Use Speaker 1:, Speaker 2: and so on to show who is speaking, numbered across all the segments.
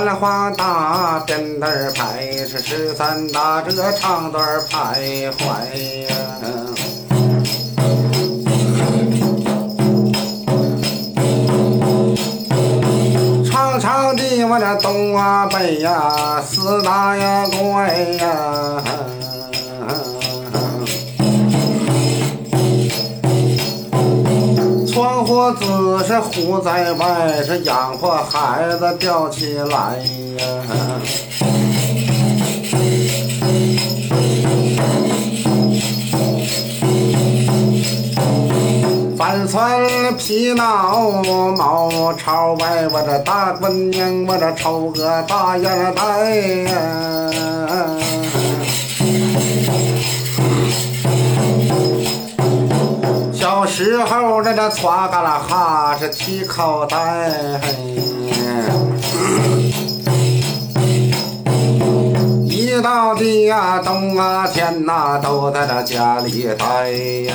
Speaker 1: 三段拍，是十三大这个长段徘徊呀。长长的我这东啊北呀，四大呀怪呀。窗户纸是糊在外，是养活孩子吊起来呀。翻船皮袄毛朝外，我这大滚娘，我这抽个大烟袋呀。时候这这歘嘎啦哈是提口袋，一到的呀冬啊天呐、都在这家里待呀。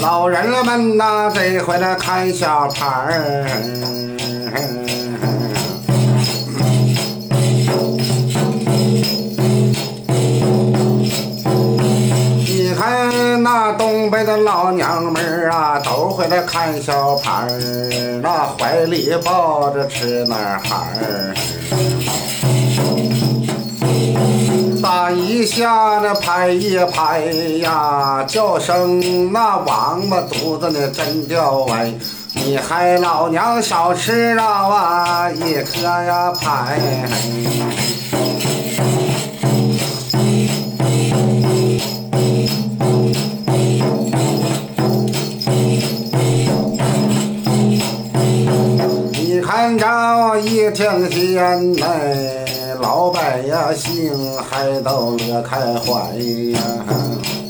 Speaker 1: 老人们呐，这回来看小牌儿。那东北的老娘们儿啊，都回来看小牌儿，那怀里抱着吃那孩儿。打一下那拍一拍呀，叫声那王八犊子呢真叫歪。你还老娘少吃了啊一颗呀排。你看着一听见嘞，老百姓还都乐开怀呀。